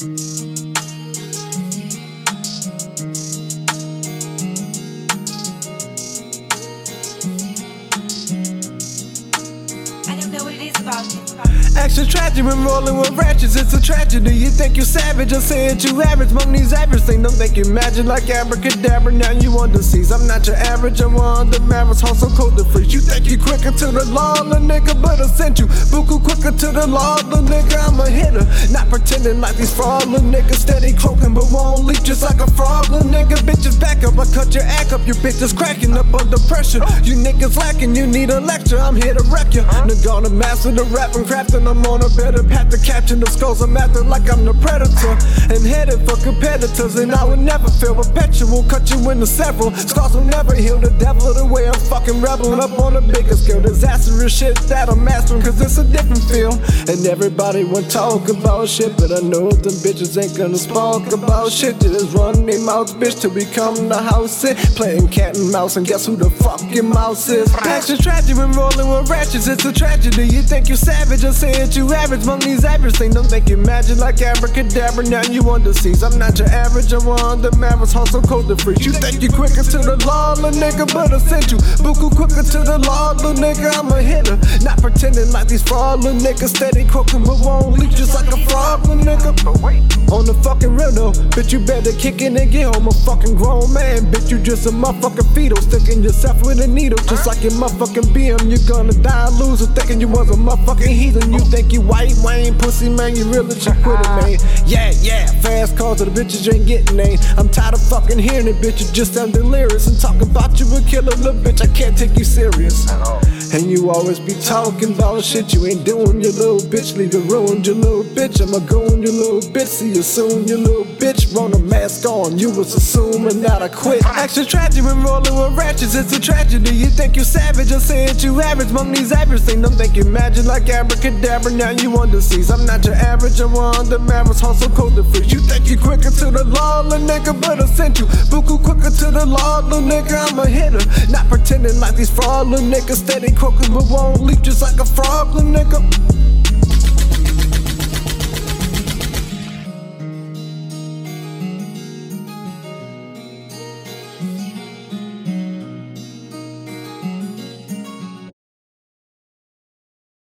I don't know what it is about you. Extra tragic when rolling with ratchets, it's a tragedy. You think you're savage, I say it you average. Among these average things, don't think you magic like abracadabra. Now you on the seas. I'm not your average, I'm one the Mavericks, hustle cold to freeze. You think you quicker to the law, the nigga, but I sent you. Buku quicker to the law, the nigga, I'm a hitter. Not pretending like these fraudulent niggas steady croaking, but won't leak just like a frog. Little nigga, bitches back up, I cut your act up. Your bitches cracking up under pressure. You niggas lacking, you need a lecture. I'm here to wreck you. Nigga, gonna master the rap and crafting. I'm on a better path to capture the skulls. I'm acting like I'm the predator and headed for competitors. And I would never feel perpetual. Cut you into several. Scars will never heal the devil the way I'm fucking rebel up on a bigger scale. Disastrous shit that I'm mastering, cause it's a different feel. And everybody want talk about shit, but I know them bitches ain't gonna spark about shit. Just run their mouths, bitch, till we come the house sit. Playing cat and mouse, and guess who the fucking mouse is? Extra tragic when rolling with ratchets, it's a tragedy. You think you're savage, I say you average. Among these average things, don't think you magic like abracadabra. Now you on the seas. I'm not your average, I'm one the Mavericks, hustle cold to freeze. You think you quicker to the law, little nigga, but I sent you. Buku quicker to the law, little nigga, I'm a hitter. Not pretending like these fraud, little niggas steady croaking, but won't leak just like a frog, little nigga. On the fucking real though, bitch, you better kick in and get home. A fucking grown man, bitch, you just a motherfucking fetal. Sticking yourself with a needle, just like your motherfucking BM. You're gonna die loser, thinking you was a motherfucking heathen. You think you white Wayne, pussy man, you really should quit it, man. Yeah, yeah, fast calls to the bitches you ain't getting name. I'm tired of fucking hearing it, bitch, you just sound delirious. And talking about you a killer, little bitch, I can't take you serious. And you always be talking about shit you ain't doing, you little bitch. Leave it ruined, you little bitch. I'ma go on, you little bitch. See you soon, you little bitch. Run a mask on, you was assuming that I quit. Extra tragic when rolling with ratchets, it's a tragedy. You think you savage, I say it you average. Among these average things, don't think you magic like abracadabra. Now you on the seas. I'm not your average, I'm one the Mavericks, hustle code to freeze. You think you quicker to the law, little nigga, but I sent you. Buku quicker to the law, little nigga, I'm a hitter. Not pretending like these fraud, little niggas steady croaking, but won't leak just like a frog, little nigga.